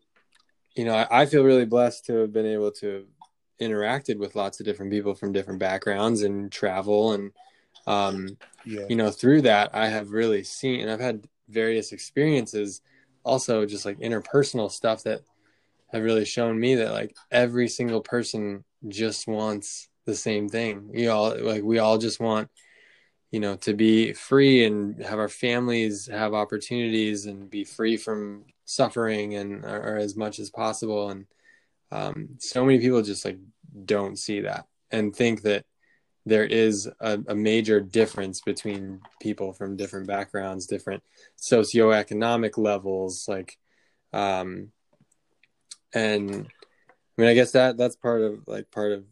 you know, I, I feel really blessed to have been able to interacted with lots of different people from different backgrounds and travel and um, yeah. you know through that i have really seen and i've had various experiences also just like interpersonal stuff that have really shown me that like every single person just wants the same thing we all like we all just want you know to be free and have our families have opportunities and be free from suffering and or, as much as possible. And um, so many people just like don't see that and think that there is a, a, major difference between people from different backgrounds different socioeconomic levels like um and i mean i guess that that's part of like part of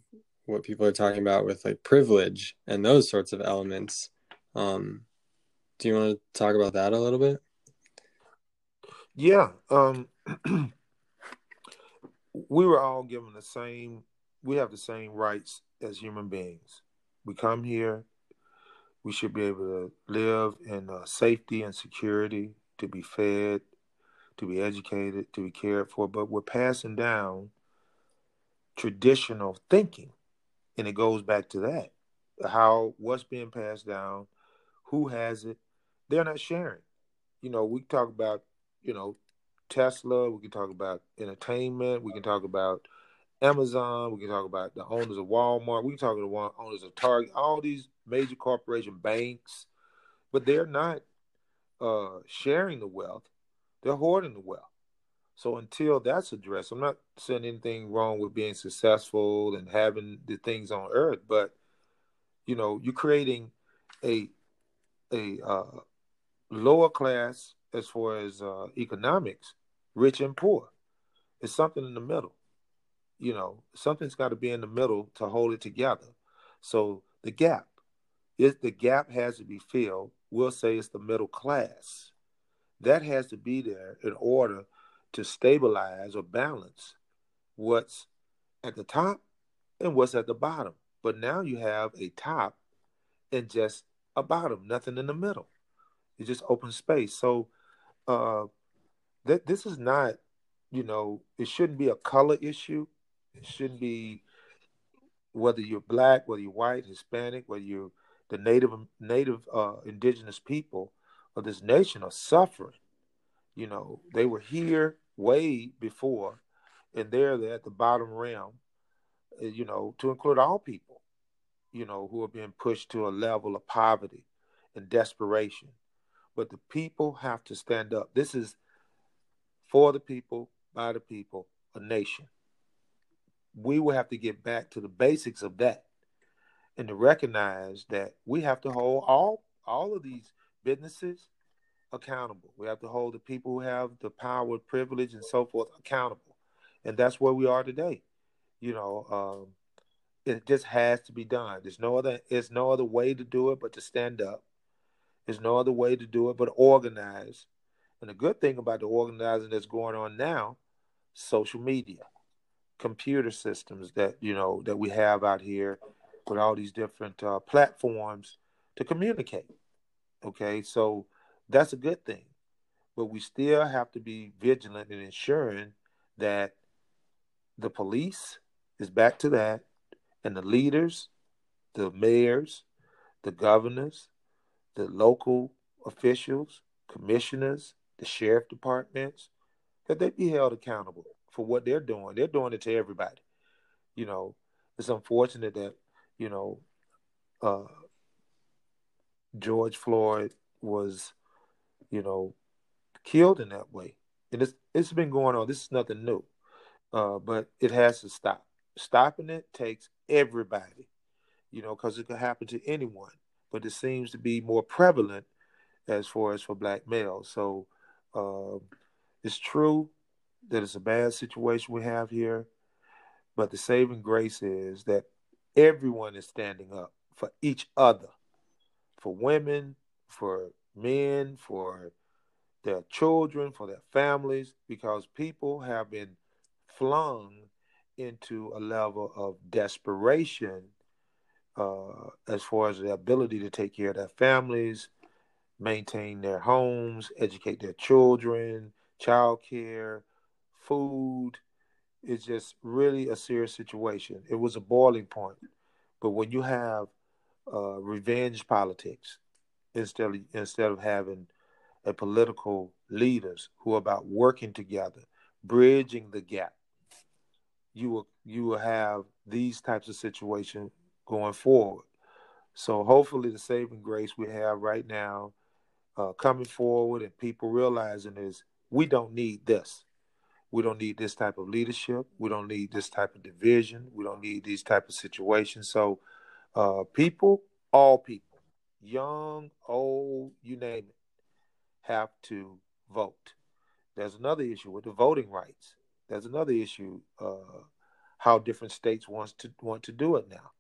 what people are talking about with like privilege and those sorts of elements. Um do you want to talk about that a little bit yeah um we were all given the same we have the same rights as human beings. We come here we should be able to live in uh, safety and security to be fed to be educated to be cared for but we're passing down traditional thinking and it goes back to that. How what's being passed down who has it they're not sharing. You know we talk about you know tesla we can talk about entertainment we can talk about amazon we can talk about the owners of walmart we can talk about the owners of target all these major corporation banks but they're not uh, sharing the wealth. They're hoarding the wealth. So until that's addressed, I'm not saying anything wrong with being successful and having the things on earth, but you know, you're creating a a uh, lower class as far as uh, economics, rich and poor. It's something in the middle, You know, something's got to be in the middle to hold it together. So the gap, if the gap has to be filled, we'll say it's the middle class. That has to be there in order to stabilize or balance what's at the top and what's at the bottom. But now you have a top and just a bottom, nothing in the middle. It's just open space. So uh that this is not, you know, it shouldn't be a color issue. It shouldn't be whether you're black, whether you're white, Hispanic, whether you're the native native uh, indigenous people of this nation are suffering. You know, they were here way before, and they're at the bottom realm. Uh, you know, to include all people. You know, who are being pushed to a level of poverty and desperation. But the people have to stand up. This is for the people, by the people, a nation. We will have to get back to the basics of that and to recognize that we have to hold all all of these businesses accountable. We have to hold the people who have the power, privilege, and so forth accountable, and that's where we are today. You know, um, it just has to be done. There's no other. There's no other way to do it but to stand up. There's no other way to do it but organize. And the good thing about the organizing that's going on now, social media, computer systems that you know that we have out here with all these different uh, platforms to communicate. Okay, so that's a good thing, but we still have to be vigilant in ensuring that the police is back to that, and the leaders, the mayors, the governors, the local officials, commissioners, the sheriff departments, that they be held accountable for what they're doing. They're doing it to everybody. You know, it's unfortunate that you know, uh, George Floyd was, you know, killed in that way. And it's it's been going on. This is nothing new, uh, but it has to stop. Stopping it takes everybody, you know, because it could happen to anyone. But it seems to be more prevalent as far as for black males. So uh, it's true that it's a bad situation we have here, but the saving grace is that everyone is standing up for each other, for women, for men, for their children, for their families, because people have been flung into a level of desperation uh, as far as the ability to take care of their families, maintain their homes, educate their children, child care, food, it's just really a serious situation. It was a boiling point. But when you have uh, revenge politics instead of, instead of having a political leaders who are about working together, bridging the gap, you will you will have these types of situations going forward. So hopefully, the saving grace we have right now, uh, coming forward, and people realizing is we don't need this. We don't need this type of leadership. We don't need this type of division. We don't need these type of situations. So, uh, people, all people, young, old, you name it, have to vote. There's another issue with the voting rights. There's another issue uh, how different states wants to want to do it now.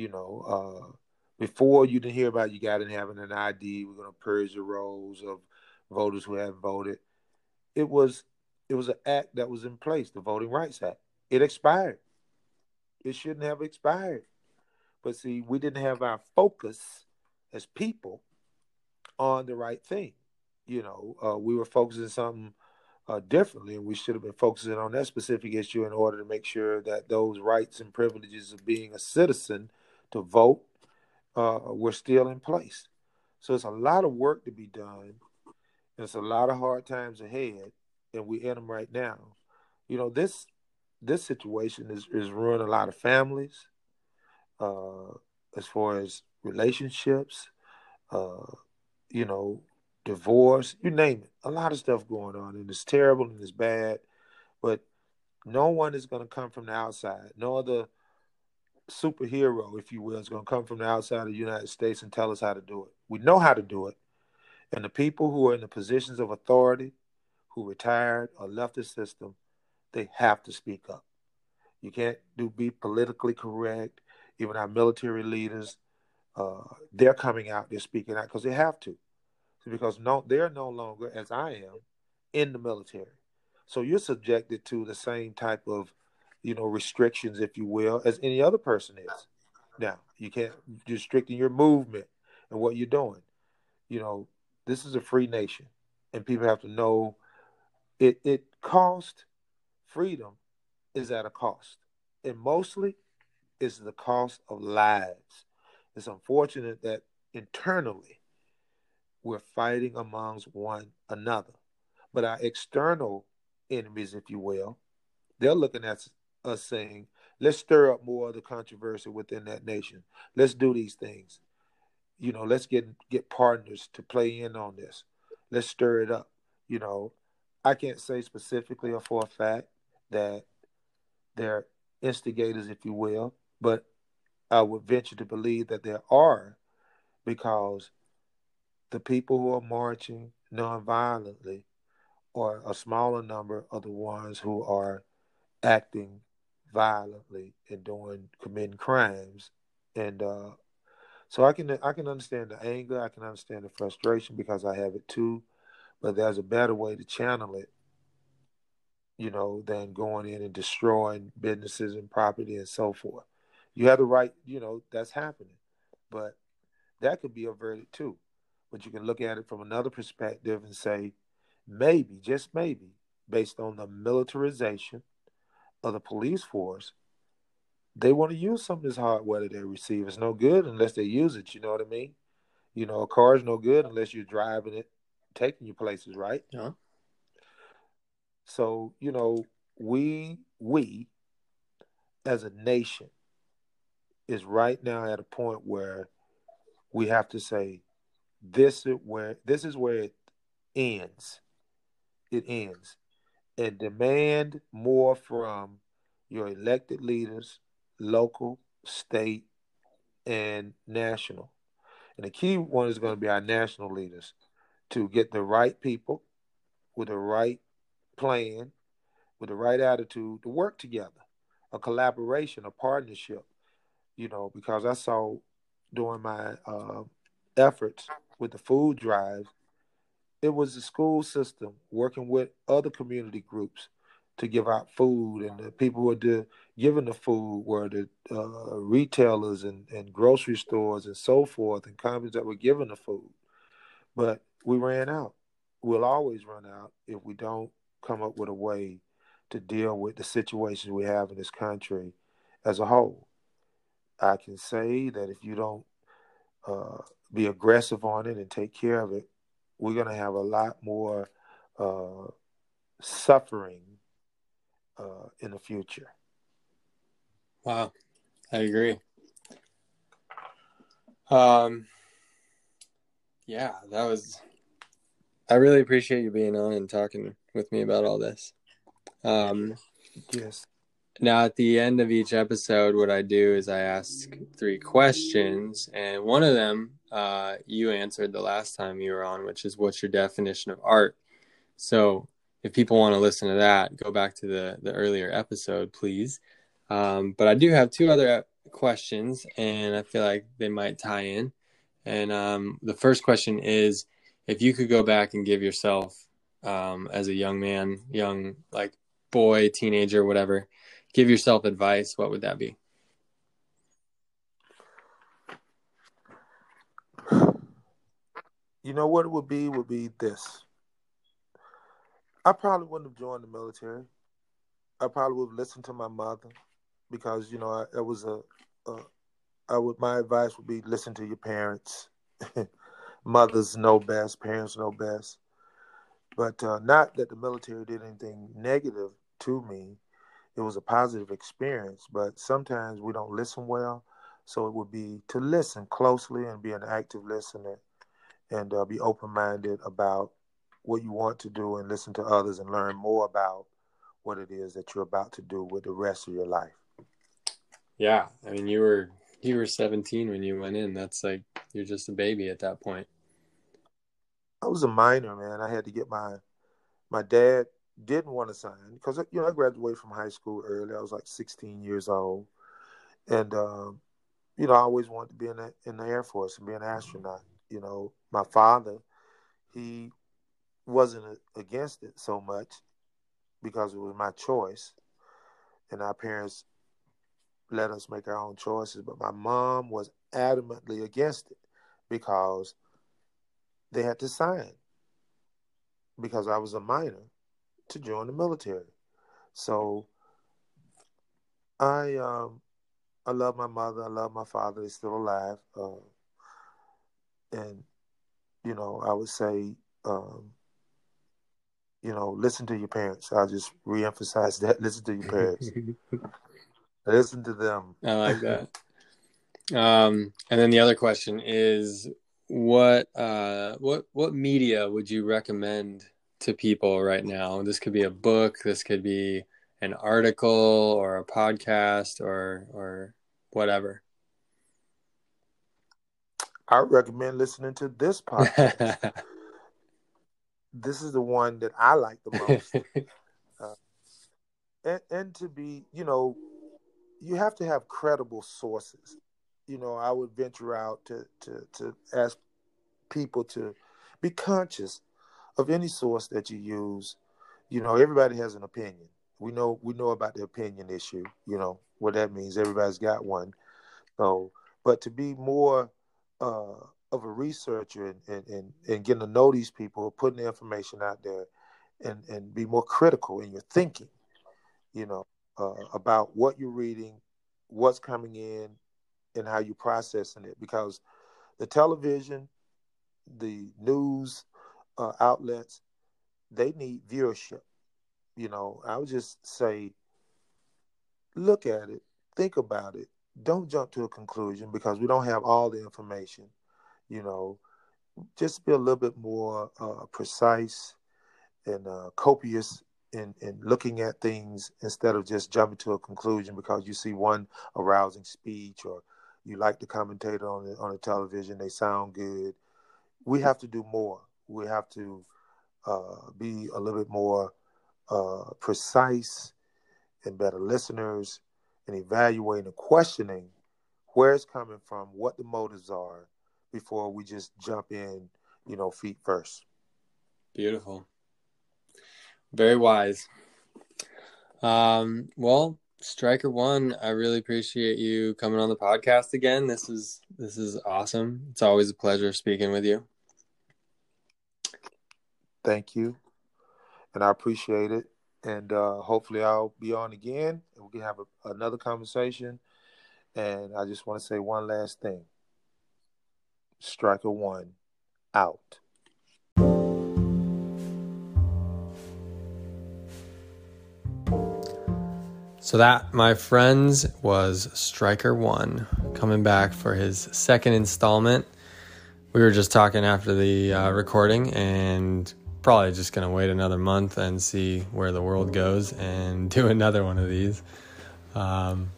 You know, uh, before you didn't hear about you got in having an ID. We're going to purge the rolls of voters who haven't voted. It was it was an act that was in place, the Voting Rights Act. It expired. It shouldn't have expired. But see, we didn't have our focus as people on the right thing. You know, uh, we were focusing something uh, differently, and we should have been focusing on that specific issue in order to make sure that those rights and privileges of being a citizen to vote uh, were still in place. So it's a lot of work to be done. It's a lot of hard times ahead and we're in them right now. You know this this situation is is ruining a lot of families, uh, as far as relationships, uh, you know, divorce, you name it. A lot of stuff going on, and it's terrible and it's bad. But no one is going to come from the outside. No other superhero, if you will, is going to come from the outside of the United States and tell us how to do it. We know how to do it. And the people who are in the positions of authority, who retired or left the system, they have to speak up. You can't do be politically correct. Even our military leaders, uh, they're coming out, they're speaking out because they have to, because no, they're no longer, as I am, in the military. So you're subjected to the same type of, you know, restrictions, if you will, as any other person is. Now you can't restricting your movement and what you're doing. You know, this is a free nation, and people have to know it. It cost freedom is at a cost, and mostly is the cost of lives. It's unfortunate that internally we're fighting amongst one another, but our external enemies, if you will, they're looking at us saying, let's stir up more of the controversy within that nation. Let's do these things. You know, let's get get partners to play in on this. Let's stir it up. You know, I can't say specifically or for a fact that they're instigators, if you will, but I would venture to believe that there are because the people who are marching nonviolently are a smaller number of the ones who are acting violently and doing committing crimes. And uh, so i can i can understand the anger i can understand the frustration because i have it too but there's a better way to channel it you know than going in and destroying businesses and property and so forth. You have the right you know that's happening but that could be averted too. But you can look at it from another perspective and say maybe just maybe based on the militarization of the police force, they want to use some of this hardware that they receive. It's no good unless they use it. You know what I mean? You know, a car's no good unless you're driving it, taking you places, right? Yeah. So you know, we we as a nation is right now at a point where we have to say this is where this is where it ends. It ends and demand more from your elected leaders, local, state, and national. And the key one is going to be our national leaders to get the right people with the right plan, with the right attitude to work together, a collaboration, a partnership. You know, because I saw during my uh, efforts with the food drive it was the school system working with other community groups to give out food, and the people who were giving the food were the uh, retailers and, and grocery stores and so forth, and companies that were giving the food. But we ran out. We'll always run out if we don't come up with a way to deal with the situations we have in this country as a whole. I can say that if you don't uh, be aggressive on it and take care of it, we're going to have a lot more uh, suffering uh, in the future. Wow, I agree. Um, yeah, that was. I really appreciate you being on and talking with me about all this. Um, yes. Now, at the end of each episode, what I do is I ask three questions, and one of them uh, you answered the last time you were on, which is what's your definition of art? So, if people want to listen to that, go back to the the earlier episode, please. Um, but I do have two other questions, and I feel like they might tie in. And um, the first question is, if you could go back and give yourself, um, as a young man, young like boy, teenager, whatever, give yourself advice, what would that be? You know what it would be? Would be this. I probably wouldn't have joined the military. I probably would have listened to my mother because you know I, it was a, a I would my advice would be listen to your parents. Mothers know best, parents know best. But uh, not that the military did anything negative to me. It was a positive experience, but sometimes we don't listen well. So it would be to listen closely and be an active listener and uh, be open minded about what you want to do and listen to others and learn more about what it is that you're about to do with the rest of your life. Yeah, I mean you were you were 17 when you went in. That's like you're just a baby at that point. I was a minor, man. I had to get my my dad didn't want to sign because you know I graduated from high school early. I was like 16 years old, and um, you know I always wanted to be in the in the Air Force and be an astronaut. You know, my father, he wasn't against it so much because it was my choice, and our parents let us make our own choices. But my mom was adamantly against it because they had to sign because I was a minor to join the military. So I um I love my mother, I love my father, they're still alive. Uh, and you know, I would say um, you know, listen to your parents. I'll just reemphasize that. Listen to your parents. listen to them. I like that. um, and then the other question is what uh what what media would you recommend to people right now. This could be a book this could be an article or a podcast or or whatever. I recommend listening to this podcast. This is the one that i like the most. Uh, and, and to be you know you have to have credible sources. You know, I would venture out to to to ask people to be conscious of any source that you use. You know, everybody has an opinion. We know we know about the opinion issue. You know what that means. Everybody's got one. So, but to be more uh, of a researcher and, and, and, and getting to know these people, putting the information out there, and and be more critical in your thinking. You know, uh, about what you're reading, what's coming in, and how you're processing it because the television, the news uh, outlets, they need viewership. You know, I would just say, look at it, think about it. Don't jump to a conclusion because we don't have all the information. You know, just be a little bit more uh, precise and uh, copious in, in looking at things instead of just jumping to a conclusion because you see one arousing speech or you like the commentator on the on the television. They sound good. We have to do more. We have to uh, be a little bit more uh, precise and better listeners and evaluating and questioning where it's coming from, what the motives are, before we just jump in, you know, feet first. Beautiful. Very wise. Um, well, Stryker One, I really appreciate you coming on the podcast again. This is this is awesome. It's always a pleasure speaking with you. Thank you, and I appreciate it. And uh, hopefully, I'll be on again, and we can have a, another conversation. And I just want to say one last thing: Stryker One, out. So that, my friends, was Stryker One coming back for his second installment. We were just talking after the uh, recording and probably just going to wait another month and see where the world goes and do another one of these. Um,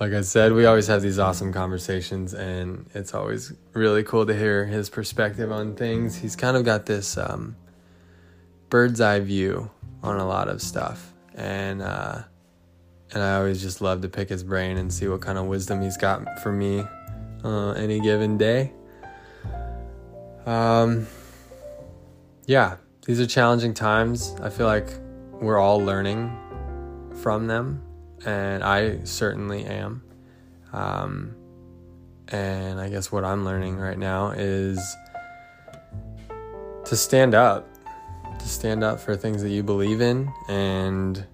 like I said, we always have these awesome conversations, and it's always really cool to hear his perspective on things. He's kind of got this um, bird's eye view on a lot of stuff. And, uh, and I always just love to pick his brain and see what kind of wisdom he's got for me uh, any given day. Um, yeah, these are challenging times. I feel like we're all learning from them, and I certainly am. Um, and I guess what I'm learning right now is to stand up, to stand up for things that you believe in and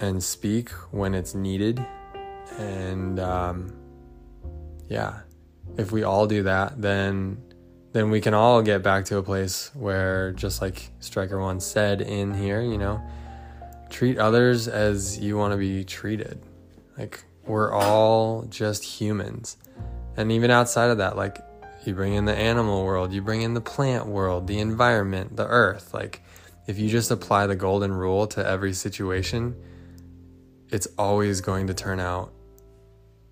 and speak when it's needed. And um, yeah, if we all do that, then then we can all get back to a place where, just like Stryker once said in here, you know, treat others as you want to be treated. Like we're all just humans, and even outside of that, like you bring in the animal world, you bring in the plant world, the environment, the earth. Like if you just apply the golden rule to every situation it's always going to turn out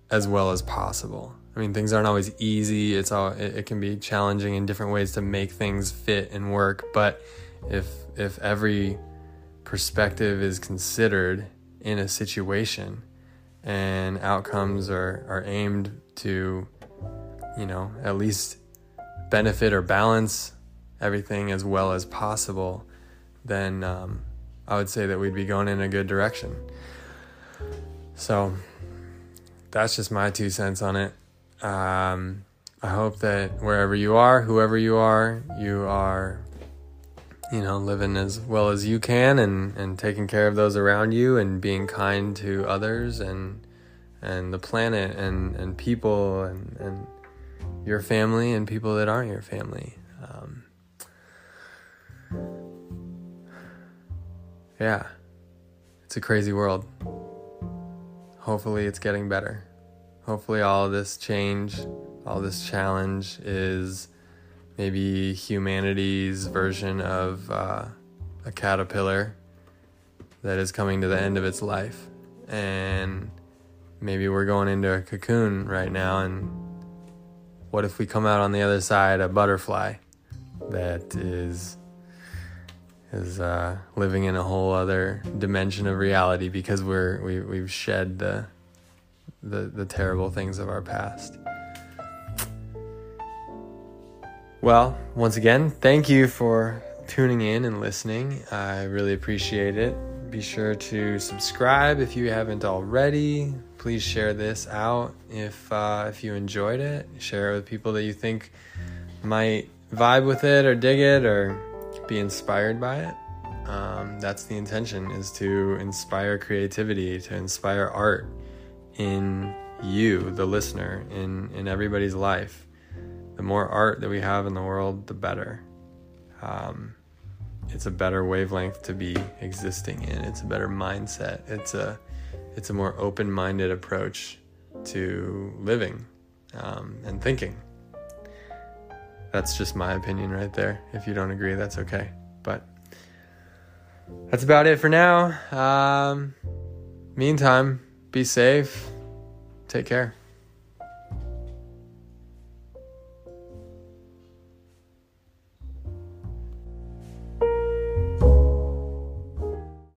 as well as possible. I mean, things aren't always easy. It's all it, it, can be challenging in different ways to make things fit and work. But if if every perspective is considered in a situation and outcomes are, are aimed to, you know, at least benefit or balance everything as well as possible, then um, I would say that we'd be going in a good direction. So that's just my two cents on it. Um, I hope that wherever you are, whoever you are, you are, you know, living as well as you can and, and taking care of those around you and being kind to others and and the planet and, and people and, and your family and people that aren't your family. Um, yeah, it's a crazy world. Hopefully, it's getting better. Hopefully, all this change, all this challenge is maybe humanity's version of uh, a caterpillar that is coming to the end of its life. And maybe we're going into a cocoon right now and what if we come out on the other side a butterfly that is is uh, living in a whole other dimension of reality because we're we, we've shed the, the the terrible things of our past. Well once again thank you for tuning in and listening. I really appreciate it. Be sure to subscribe if you haven't already. Please share this out if uh, if you enjoyed it. Share it with people that you think might vibe with it or dig it or be inspired by it. Um, that's the intention is to inspire creativity, to inspire art in you, the listener, in in everybody's life. The more art that we have in the world, the better. Um, it's a better wavelength to be existing in. It's a better mindset. It's a it's a more open minded approach to living um, and thinking. That's just my opinion right there. If you don't agree, that's okay. But that's about it for now. Um, meantime, be safe. Take care.